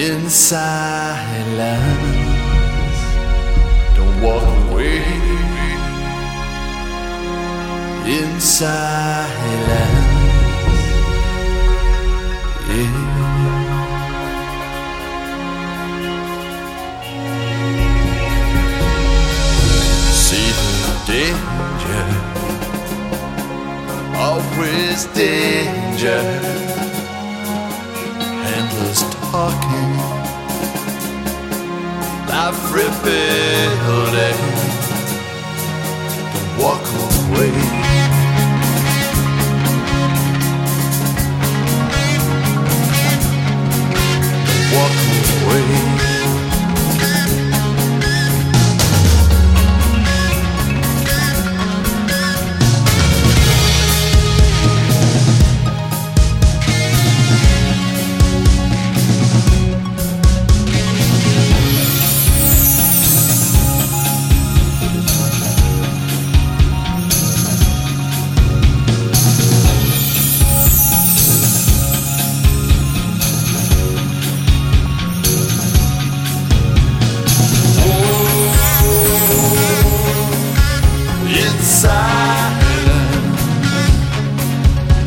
in silence. Don't walk away in silence. Yeah. See the danger, always danger talking, life rebuilding.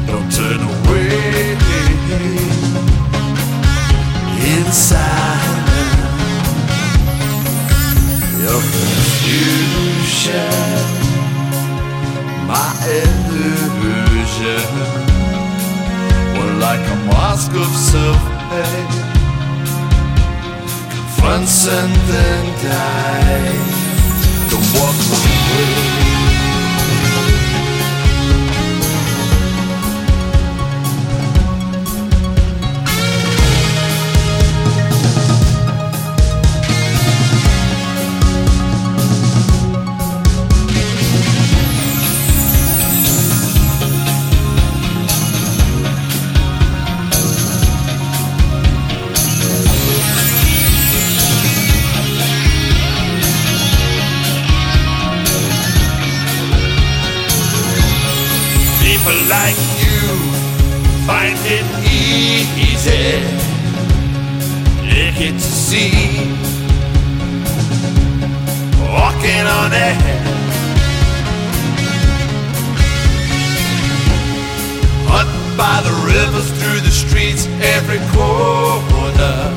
Don't turn away. Inside your confusion, my illusion. Like a mask of self-hate, confronts and then dies. Don't walk away. People like you find it easy. Get to see walking on air. Hunting by the rivers, through the streets, every corner.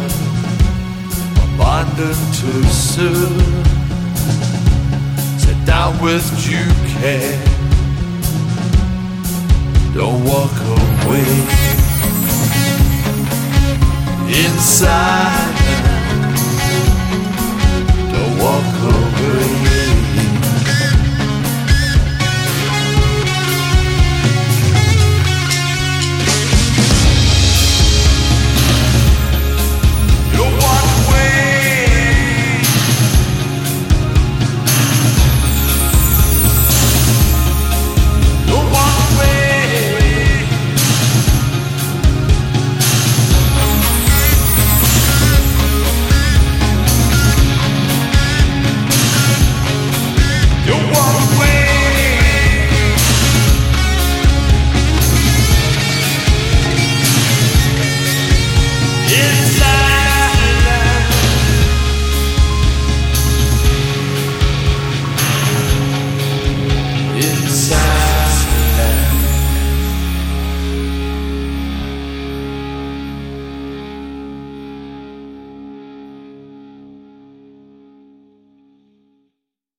Abandoned too soon. Sit down with due care. Don't walk away inside.